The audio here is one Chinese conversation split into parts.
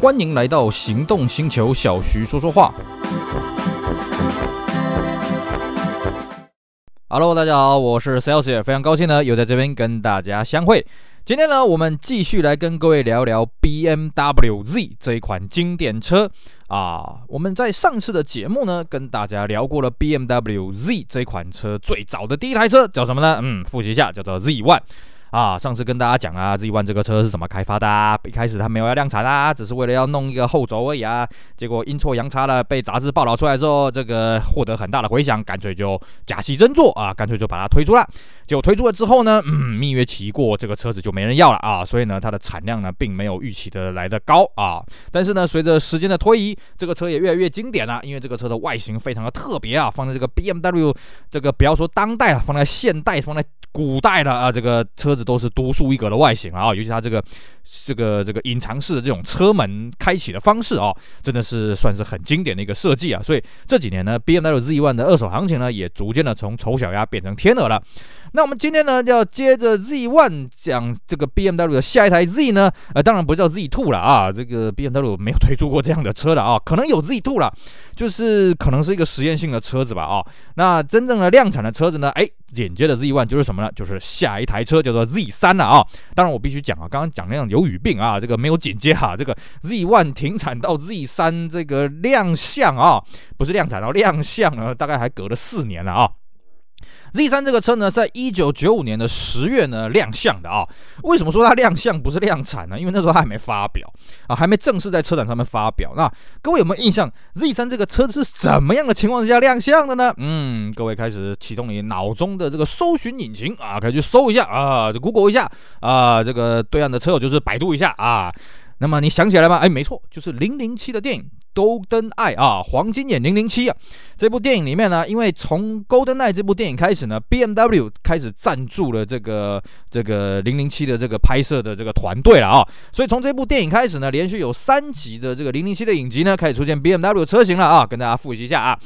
欢迎来到行动星球，小徐说说话。Hello，大家好，我是 Celsius，非常高兴呢，又在这边跟大家相会。今天呢，我们继续来跟各位聊聊 BMW Z 这一款经典车啊。我们在上次的节目呢，跟大家聊过了 BMW Z 这款车最早的第一台车叫什么呢？嗯，复习一下，叫做 Z1。啊，上次跟大家讲啊，Z1 这个车是怎么开发的啊？一开始它没有要量产啊，只是为了要弄一个后轴而已啊。结果阴错阳差了，被杂志报道出来之后，这个获得很大的回响，干脆就假戏真做啊，干脆就把它推出了。结果推出了之后呢，嗯，蜜月期过，这个车子就没人要了啊，所以呢，它的产量呢并没有预期的来得高啊。但是呢，随着时间的推移，这个车也越来越经典了，因为这个车的外形非常的特别啊，放在这个 BMW 这个不要说当代了，放在现代，放在古代的啊，这个车子都是独树一格的外形啊，尤其它这个这个这个隐藏式的这种车门开启的方式啊，真的是算是很经典的一个设计啊。所以这几年呢，BMW Z1 的二手行情呢，也逐渐的从丑小鸭变成天鹅了。那我们今天呢，要接着 Z One 讲这个 BMW 的下一台 Z 呢，呃，当然不叫 Z two 了啊，这个 BMW 没有推出过这样的车了啊，可能有 Z two 了，就是可能是一个实验性的车子吧啊。那真正的量产的车子呢，哎，紧接着 Z One 就是什么呢？就是下一台车叫做 Z3 了啊。当然我必须讲啊，刚刚讲那样有语病啊，这个没有紧接哈，这个 Z One 停产到 Z3 这个亮相啊，不是量产到亮相啊，大概还隔了四年了啊。Z3 这个车呢，在一九九五年的十月呢亮相的啊。为什么说它亮相不是量产呢？因为那时候它还没发表啊，还没正式在车展上面发表。那各位有没有印象，Z3 这个车子是怎么样的情况之下亮相的呢？嗯，各位开始启动你脑中的这个搜寻引擎啊，可以去搜一下啊，就 Google 一下啊，这个对岸的车友就是百度一下啊。那么你想起来吗？哎，没错，就是零零七的电影。GoldenEye 啊，黄金眼零零七啊，这部电影里面呢，因为从 GoldenEye 这部电影开始呢，BMW 开始赞助了这个这个零零七的这个拍摄的这个团队了啊，所以从这部电影开始呢，连续有三集的这个零零七的影集呢，开始出现 BMW 车型了啊，跟大家复习一下啊。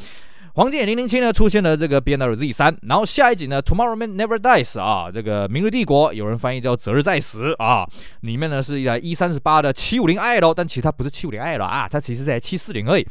黄金眼零零七呢出现了这个 BMW Z3，然后下一集呢 Tomorrow Man Never Dies 啊，这个明日帝国有人翻译叫择日再死啊，里面呢是一台 E 三十八的七五零 i 但其实它不是七五零 i 啊，它其实是台七四零而已。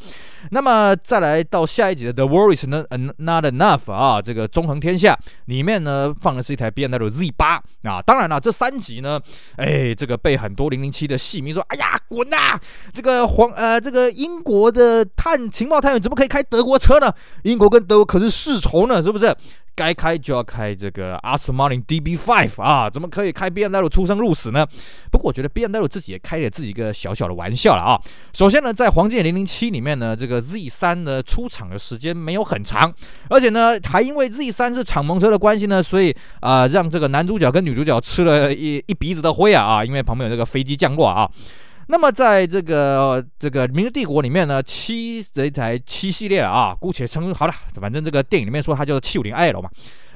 那么再来到下一集的 The Worries Not Enough 啊，这个纵横天下里面呢放的是一台 BNWZ 八啊，当然了，这三集呢，哎，这个被很多零零七的戏迷说，哎呀，滚呐，这个黄呃这个英国的探情报探员怎么可以开德国车呢？英国跟德国可是世仇呢，是不是？该开就要开这个 Aston Martin DB5 啊，怎么可以开 BMW 出生入死呢？不过我觉得 BMW 自己也开了自己一个小小的玩笑了啊。首先呢，在黄金眼007里面呢，这个 Z3 呢出厂的时间没有很长，而且呢还因为 Z3 是敞篷车的关系呢，所以啊、呃、让这个男主角跟女主角吃了一一鼻子的灰啊啊，因为旁边有这个飞机降落啊。那么在这个这个《明日帝国》里面呢，七这台七系列啊，姑且称好了，反正这个电影里面说它叫七五零 L 嘛，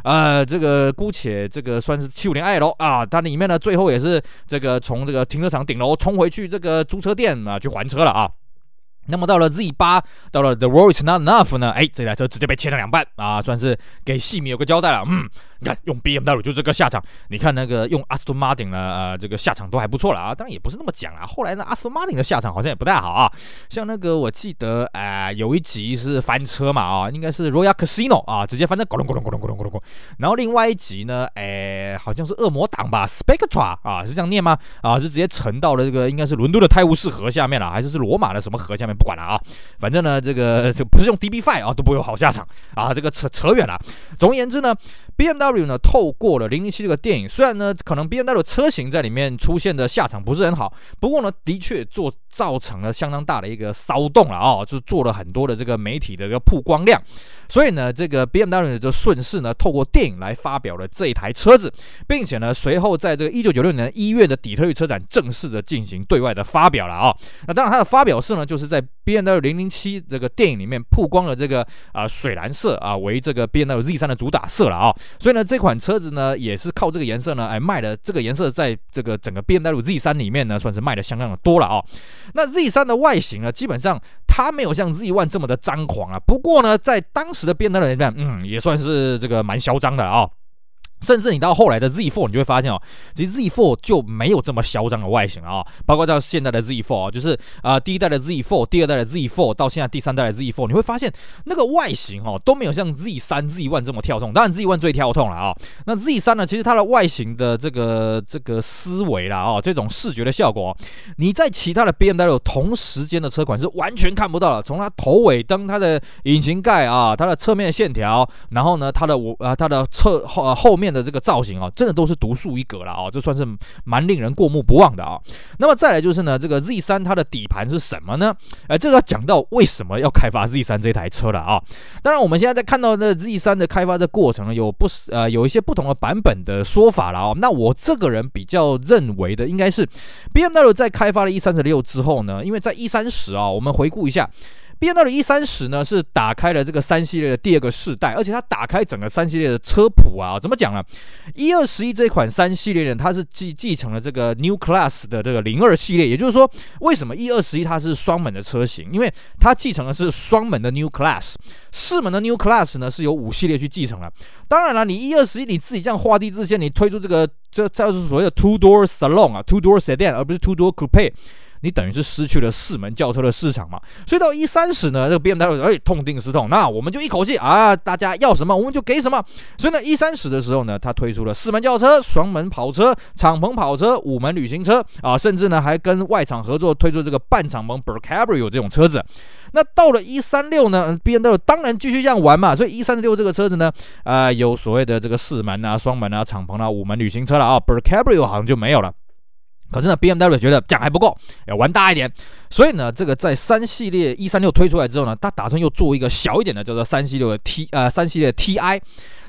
呃，这个姑且这个算是七五零 L 啊，它里面呢最后也是这个从这个停车场顶楼冲回去这个租车店啊去还车了啊。那么到了 Z 八，到了 The world Is Not Enough 呢，哎，这台车直接被切成两半啊，算是给戏迷有个交代了，嗯。用 BMW 就这个下场，你看那个用 Aston Martin 呢，呃，这个下场都还不错了啊。当然也不是那么讲啊，后来呢，Aston Martin 的下场好像也不太好啊。像那个我记得，呃，有一集是翻车嘛，啊，应该是 Royal Casino 啊，直接翻成咕隆咕隆咕隆咕隆咕隆咕。然后另外一集呢，哎，好像是恶魔党吧，Spectra 啊，是这样念吗？啊，是直接沉到了这个应该是伦敦的泰晤士河下面了，还是是罗马的什么河下面？不管了啊，反正呢，这个这不是用 D B Five 啊，都不会有好下场啊。这个扯扯远了。总而言之呢。BMW 透过了零零七这个电影，虽然呢，可能 BMW 车型在里面出现的下场不是很好，不过呢，的确做造成了相当大的一个骚动了啊、就做了很多的这个媒体的一个曝光量，所以呢，这个 BMW 就顺势呢，透过电影来发表了这一台车子，并且呢，随后在这个1996年一月的底特律车展正式的进行对外的发表了啊、那当然，它的发表式呢，就是在 BMW 007这个电影里面曝光了这个啊、水蓝色啊为这个 BMW Z3 的主打色了啊、所以呢，这款车子呢，也是靠这个颜色呢，哎，卖的这个颜色，在这个整个 BMW Z3 里面呢，算是卖的相当的多了啊、那 Z 三的外形啊，基本上它没有像 Z1 这么的张狂啊。不过呢，在当时的变态人里面，嗯，也算是这个蛮嚣张的啊、甚至你到后来的 Z4，你就会发现哦，其实 Z4 就没有这么嚣张的外形了啊。包括到现在的 Z4 啊，就是啊、呃、第一代的 Z4，第二代的 Z4，到现在第三代的 Z4，你会发现那个外形哦都没有像 Z3、Z1 这么跳动。当然 Z1 最跳动了啊。那 Z3 呢，其实它的外形的这个这个思维啦啊，这种视觉的效果，你在其他的 BMW 同时间的车款是完全看不到了。从它头尾灯、它的引擎盖啊、它的侧面线条，然后呢它的我啊它的侧后、呃、后面。面的这个造型啊，真的都是独树一格了啊，这算是蛮令人过目不忘的啊。那么再来就是呢，这个 Z 三它的底盘是什么呢？哎，这个要讲到为什么要开发 Z 三这台车了啊。当然，我们现在在看到的 Z 三的开发的过程，有不呃有一些不同的版本的说法了啊。那我这个人比较认为的，应该是 BMW 在开发了 E 三十六之后呢，因为在 E 三十啊，我们回顾一下。BMW E30 呢，是打开了这个三系列的第二个世代，而且它打开整个三系列的车谱啊，怎么讲呢？E21 这款三系列呢，它是继继承了这个 New Class 的这个零二系列，也就是说，为什么 E21 它是双门的车型？因为它继承的是双门的 New Class，四门的 New Class 呢是由五系列去继承了。当然了，你 E21 你自己这样画地自限，你推出这个这叫做所谓的 Two Door Salon 啊，Two Door Sedan，而不是 Two Door Coupe。你等于是失去了四门轿车的市场嘛，所以到 E30 呢，这个 BMW 哎痛定思痛，那我们就一口气啊，大家要什么我们就给什么。所以呢，E30 的时候呢，它推出了四门轿车、双门跑车、敞篷跑车、五门旅行车啊，甚至呢还跟外厂合作推出这个半敞篷 Berkabrio 这种车子。那到了 E36 呢，BMW 当然继续这样玩嘛，所以 E36 这个车子呢，啊、有所谓的这个四门啊、双门啊、敞篷啊、五门旅行车了啊，Berkabrio 好像就没有了。可是呢，BMW 觉得这样还不够，要玩大一点。所以呢，这个在三系列 E36 推出来之后呢，它打算又做一个小一点的，叫做三系列的 T 呃三系列 TI。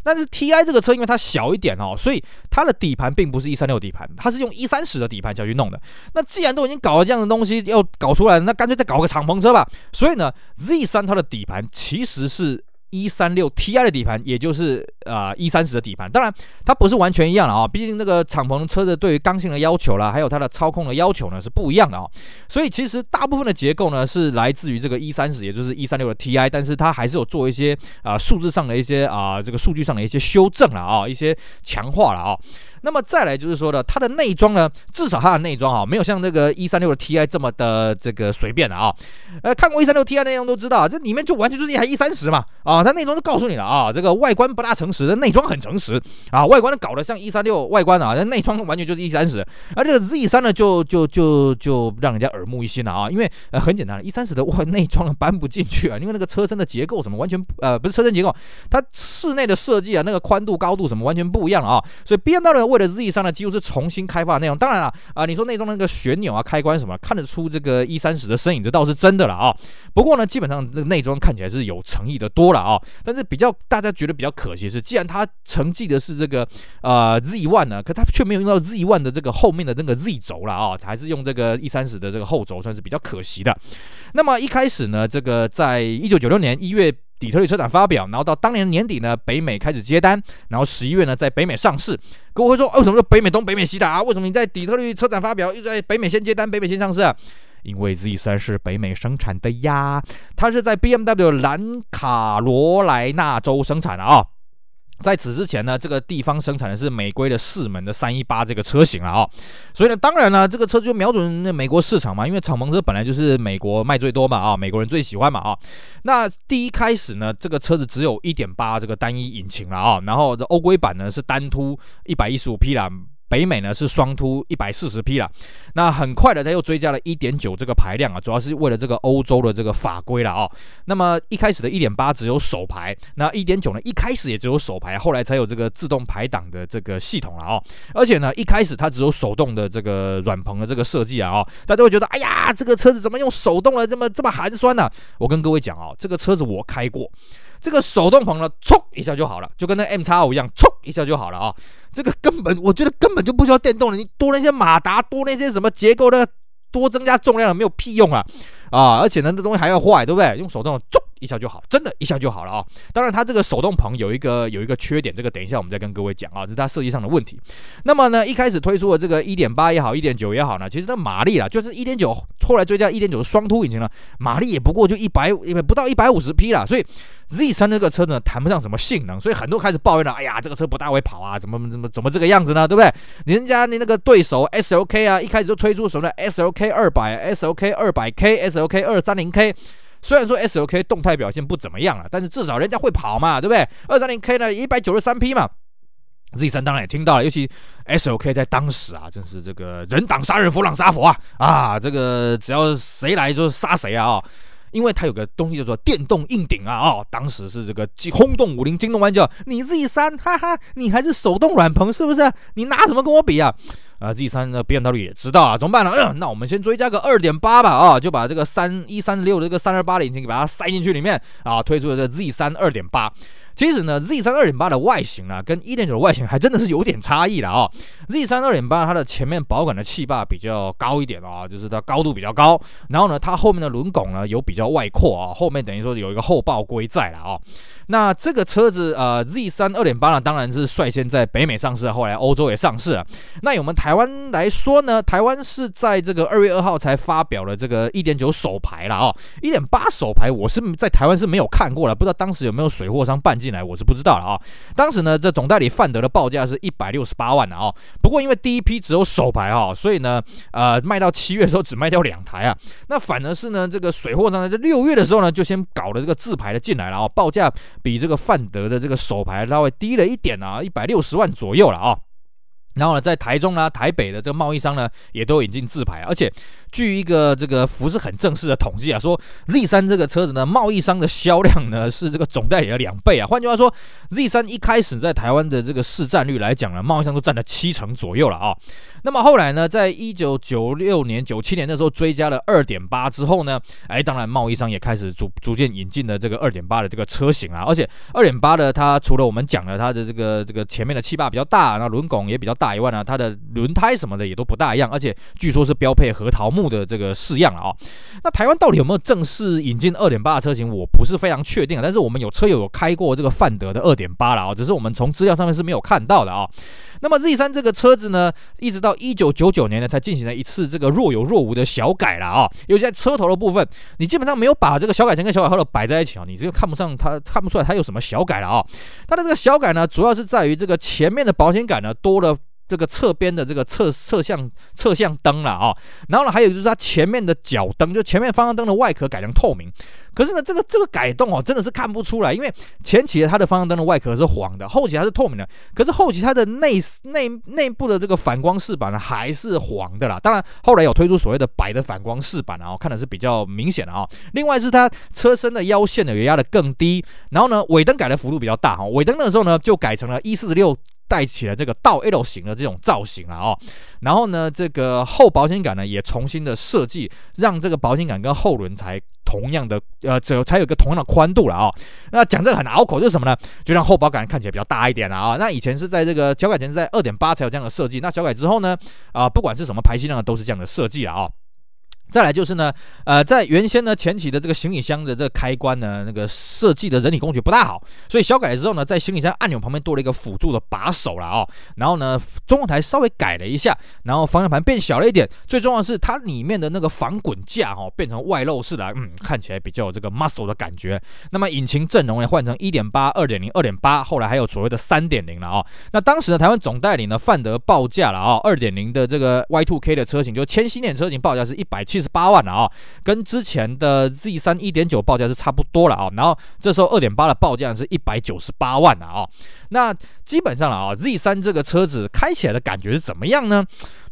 但是 TI 这个车因为它小一点哦，所以它的底盘并不是 E36 底盘，它是用 E30 的底盘下去弄的。那既然都已经搞了这样的东西，要搞出来，那干脆再搞个敞篷车吧。所以呢，Z3 它的底盘其实是。一三六 Ti 的底盘，也就是啊一三十的底盘，当然它不是完全一样的啊，毕竟那个敞篷车的对于刚性的要求啦，还有它的操控的要求呢是不一样的啊，所以其实大部分的结构呢是来自于这个一三十，也就是一三六的 Ti，但是它还是有做一些啊数字上的一些啊这个数据上的一些修正了啊，一些强化了啊。那么再来就是说呢，它的内装呢，至少它的内装啊，没有像那个一三六的 Ti 这么的这个随便的啊。呃，看过一三六 Ti 内容都知道，这里面就完全就是一台一三十嘛啊，它内装都告诉你了啊，这个外观不大诚实，内装很诚实啊，外观搞得像一三六外观啊，那内装完全就是一三十。而这个 Z 三呢，就就就就让人家耳目一新了啊，因为呃很简单，一三十的外内装搬不进去啊，因为那个车身的结构什么完全呃不是车身结构，它室内的设计啊，那个宽度高度什么完全不一样啊，所以 BMW 为了 Z 三呢，几乎是重新开发的内容。当然了啊，你说内装那个旋钮啊、开关什么，看得出这个 E 三十的身影，这倒是真的了啊。不过呢，基本上这个内装看起来是有诚意的多了啊。但是比较大家觉得比较可惜是，既然它承继的是这个呃 Z One 呢，可它却没有用到 Z One 的这个后面的那个 Z 轴了啊，还是用这个 E 三十的这个后轴，算是比较可惜的。那么一开始呢，这个在一九九六年一月。底特律车展发表，然后到当年年底呢，北美开始接单，然后十一月呢，在北美上市。各位会说，为什么是北美东、北美西的啊？为什么你在底特律车展发表，又在北美先接单，北美先上市啊？因为 Z 三是北美生产的呀，它是在 BMW 南卡罗来纳州生产的啊。在此之前呢，这个地方生产的是美规的四门的三一八这个车型了啊，所以呢，当然呢，这个车就瞄准那美国市场嘛，因为敞篷车本来就是美国卖最多嘛啊，美国人最喜欢嘛啊。那第一开始呢，这个车子只有一点八这个单一引擎了啊，然后这欧规版呢是单凸一百一十五匹了。北美呢是双凸一百四十匹了，那很快的，它又追加了一点九这个排量啊，主要是为了这个欧洲的这个法规了啊。那么一开始的一点八只有手排，那一点九呢一开始也只有手排，后来才有这个自动排档的这个系统了啊。而且呢一开始它只有手动的这个软棚的这个设计啊，大家会觉得哎呀，这个车子怎么用手动的这么这么寒酸呢？我跟各位讲啊，这个车子我开过。这个手动棚呢，冲一下就好了，就跟那 M 叉五一样，冲一下就好了啊！这个根本我觉得根本就不需要电动的，你多那些马达，多那些什么结构的，多增加重量了，没有屁用啊！啊，而且呢，这东西还要坏，对不对？用手动冲一下就好，真的一下就好了啊！当然，它这个手动棚有一个有一个缺点，这个等一下我们再跟各位讲啊，这是它设计上的问题。那么呢，一开始推出的这个1.8也好，1.9也好呢，其实它马力啦，就是1.9后来追加一点九的双凸引擎呢，马力也不过就一百，不到一百五十匹啦，所以 Z 三这个车呢谈不上什么性能，所以很多开始抱怨了，哎呀，这个车不大会跑啊，怎么怎么怎么这个样子呢，对不对？人家你那个对手 SLK 啊，一开始就推出什么的 SLK 二百、SLK 二百 K、SLK 二三零 K。虽然说 SLK 动态表现不怎么样啊，但是至少人家会跑嘛，对不对？二三零 K 呢，一百九十三匹嘛。Z 三当然也听到了，尤其 S O K 在当时啊，真是这个人挡杀人，佛挡杀佛啊啊！这个只要谁来就杀谁啊！哦，因为它有个东西叫做电动硬顶啊！哦，当时是这个轰动武林，惊动玩家。你 Z 三，哈哈，你还是手动软棚是不是？你拿什么跟我比啊？啊，Z 三的变道率也知道啊，怎么办呢？嗯，那我们先追加个二点八吧，啊，就把这个三一三六的这个三二八的引擎给把它塞进去里面啊，推出了这 Z 三二点八。其实呢，Z 三二点八的外形啊，跟一点九的外形还真的是有点差异了啊。Z 三二点八它的前面保杆的气坝比较高一点啊，就是它高度比较高。然后呢，它后面的轮拱呢有比较外扩啊，后面等于说有一个后爆龟在了啊。那这个车子呃，Z 三二点八呢，当然是率先在北美上市，后来欧洲也上市了。那以我们台湾来说呢，台湾是在这个二月二号才发表了这个一点九首排了啊。一点八首排我是在台湾是没有看过了，不知道当时有没有水货商办进来，我是不知道了啊。当时呢，这总代理范德的报价是一百六十八万的啊。不过因为第一批只有首排啊，所以呢，呃，卖到七月的时候只卖掉两台啊。那反而是呢，这个水货商在这六月的时候呢，就先搞了这个自排的进来了啊，报价。比这个范德的这个首排稍微低了一点啊，一百六十万左右了啊。然后呢，在台中呢、台北的这个贸易商呢，也都引进自排，而且据一个这个不是很正式的统计啊，说 Z 三这个车子呢，贸易商的销量呢是这个总代理的两倍啊。换句话说，Z 三一开始在台湾的这个市占率来讲呢，贸易商都占了七成左右了啊。那么后来呢，在一九九六年、九七年的时候追加了二点八之后呢，哎，当然贸易商也开始逐逐渐引进了这个二点八的这个车型啊。而且二点八的它除了我们讲了它的这个这个前面的气坝比较大，然后轮拱也比较大。大以外呢，它的轮胎什么的也都不大一样，而且据说是标配核桃木的这个式样了啊。那台湾到底有没有正式引进二点八的车型？我不是非常确定，但是我们有车友有开过这个范德的二点八了啊，只是我们从资料上面是没有看到的啊。那么 Z 三这个车子呢，一直到一九九九年呢才进行了一次这个若有若无的小改了啊。尤其在车头的部分，你基本上没有把这个小改前跟小改后的摆在一起啊，你这个看不上它，看不出来它有什么小改了啊。它的这个小改呢，主要是在于这个前面的保险杆呢多了。这个侧边的这个侧侧向侧向灯了啊，然后呢，还有就是它前面的脚灯，就前面方向灯的外壳改成透明。可是呢，这个这个改动哦，真的是看不出来，因为前期的它的方向灯的外壳是黄的，后期它是透明的。可是后期它的内内内部的这个反光饰板呢，还是黄的啦。当然后来有推出所谓的白的反光饰板啊，看的是比较明显的啊。另外是它车身的腰线呢也压得更低，然后呢尾灯改的幅度比较大哈，尾灯的时候呢就改成了一四六。带起了这个倒 L 型的这种造型了哦，然后呢，这个后保险杆呢也重新的设计，让这个保险杆跟后轮才同样的呃，这才有一个同样的宽度了啊。那讲这个很拗口，就是什么呢？就让后保险杆看起来比较大一点了啊。那以前是在这个小改前是在二点八才有这样的设计，那小改之后呢，啊，不管是什么排气量都是这样的设计了啊。再来就是呢，呃，在原先呢前期的这个行李箱的这个开关呢，那个设计的人体工学不大好，所以小改了之后呢，在行李箱按钮旁边多了一个辅助的把手了哦。然后呢，中控台稍微改了一下，然后方向盘变小了一点。最重要的是它里面的那个防滚架、哦，变成外露式的，嗯，看起来比较有这个 muscle 的感觉。那么引擎阵容呢，换成一点八、二点零、二点八，后来还有所谓的三点零了啊。那当时呢，台湾总代理呢，范德报价了啊，二点零的这个 Y2K 的车型，就千禧年车型报价是一百七七十八万了啊，跟之前的 Z 三一点九报价是差不多了啊，然后这时候二点八的报价是一百九十八万了啊，那基本上了啊，Z 三这个车子开起来的感觉是怎么样呢？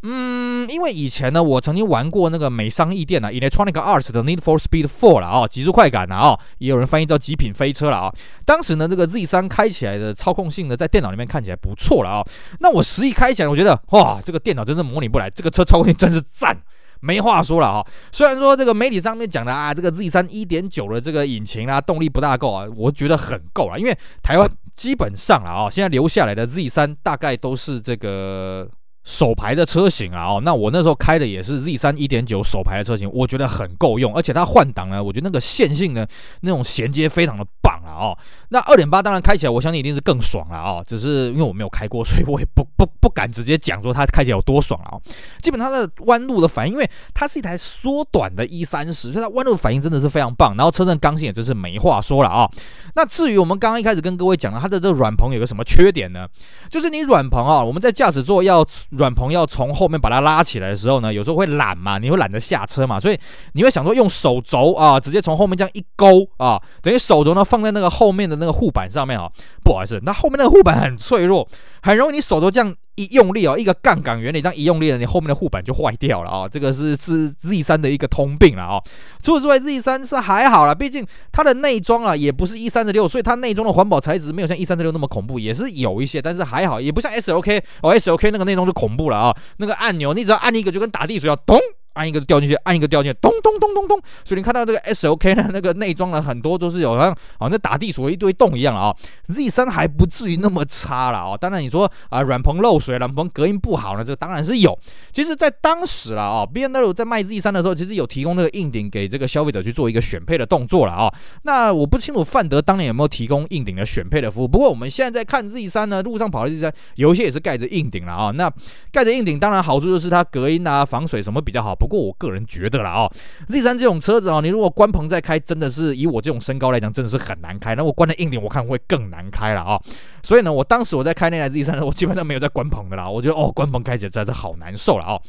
嗯，因为以前呢，我曾经玩过那个美商易电啊，Electronic Arts 的 Need for Speed Four 了啊，极速快感了啊，也有人翻译叫极品飞车了啊。当时呢，这个 Z 三开起来的操控性呢，在电脑里面看起来不错了啊。那我实际开起来，我觉得哇，这个电脑真是模拟不来，这个车操控性真是赞。没话说了啊！虽然说这个媒体上面讲的啊，这个 Z 三一点九的这个引擎啊，动力不大够啊，我觉得很够啊。因为台湾基本上了啊，现在留下来的 Z 三大概都是这个手排的车型啊。哦，那我那时候开的也是 Z 三一点九手排的车型，我觉得很够用，而且它换挡呢，我觉得那个线性的那种衔接非常的棒了哦。那二点八当然开起来，我相信一定是更爽了哦。只是因为我没有开过，所以我也不不不敢直接讲说它开起来有多爽啊。基本它的弯路的反应，因为它是一台缩短的 E 三十，所以它弯路的反应真的是非常棒。然后车身刚性也真是没话说了啊。那至于我们刚刚一开始跟各位讲了它的这个软棚有个什么缺点呢？就是你软棚啊，我们在驾驶座要软棚要从后面把它拉起来的时候呢，有时候会懒嘛，你会懒得下车嘛，所以你会想说用手肘啊，直接从后面这样一勾啊，等于手肘呢放在那个后面的那个护板上面啊。不好意思，那后面那个护板很脆弱，很容易你手肘这样。一用力哦，一个杠杆原理，这样一用力呢，你后面的护板就坏掉了啊、哦！这个是是 Z 三的一个通病了啊、哦。除此之外，Z 三是还好啦，毕竟它的内装啊也不是 E 三十六，所以它内装的环保材质没有像 E 三十六那么恐怖，也是有一些，但是还好，也不像 SOK，哦 SOK 那个内装就恐怖了啊、那个按钮你只要按一个，就跟打地鼠一样，咚。按一个掉进去，按一个掉进去，咚咚咚咚咚。所以你看到这个 SOK 的那个内装呢，很多都是有好像好像打地鼠一堆洞一样了啊。Z 三还不至于那么差了啊。当然你说啊，软棚漏水，软棚隔音不好呢，这当然是有。其实，在当时了啊，BMW 在卖 Z 三的时候，其实有提供那个硬顶给这个消费者去做一个选配的动作了啊。那我不清楚范德当年有没有提供硬顶的选配的服务。不过我们现在在看 Z 三呢，路上跑的 Z 三有一些也是盖着硬顶了啊。那盖着硬顶，当然好处就是它隔音啊、防水什么比较好。不过我个人觉得了啊，Z3 这种车子啊，你如果关棚再开，真的是以我这种身高来讲，真的是很难开。那我关的硬点，我看会更难开了啊。所以呢，我当时我在开那台 Z3，我基本上没有在关棚的啦。我觉得哦，关棚开起来真的是好难受了啊。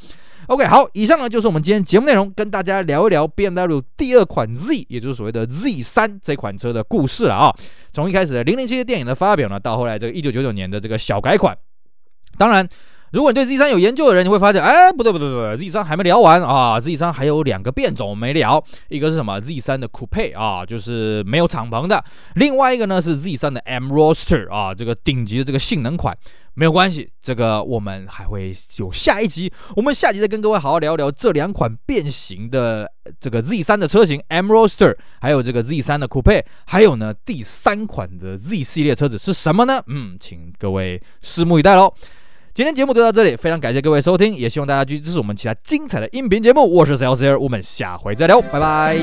OK，好，以上呢就是我们今天节目内容，跟大家聊一聊 BMW 第二款 Z，也就是所谓的 Z3 这款车的故事了啊。从一开始的零零七的电影的发表呢，到后来这个一九九九年的这个小改款，当然。如果你对 Z3 有研究的人，你会发现，哎，不对不对不对，Z3 还没聊完啊，Z3 还有两个变种没聊，一个是什么？Z3 的 Coupe 啊，就是没有敞篷的；另外一个呢是 Z3 的 M Roster 啊，这个顶级的这个性能款。没有关系，这个我们还会有下一集，我们下集再跟各位好好聊聊这两款变形的这个 Z3 的车型 M Roster，还有这个 Z3 的 Coupe，还有呢第三款的 Z 系列车子是什么呢？嗯，请各位拭目以待喽。今天节目就到这里，非常感谢各位收听，也希望大家继续支持我们其他精彩的音频节目。我是 C L C R，我们下回再聊，拜拜。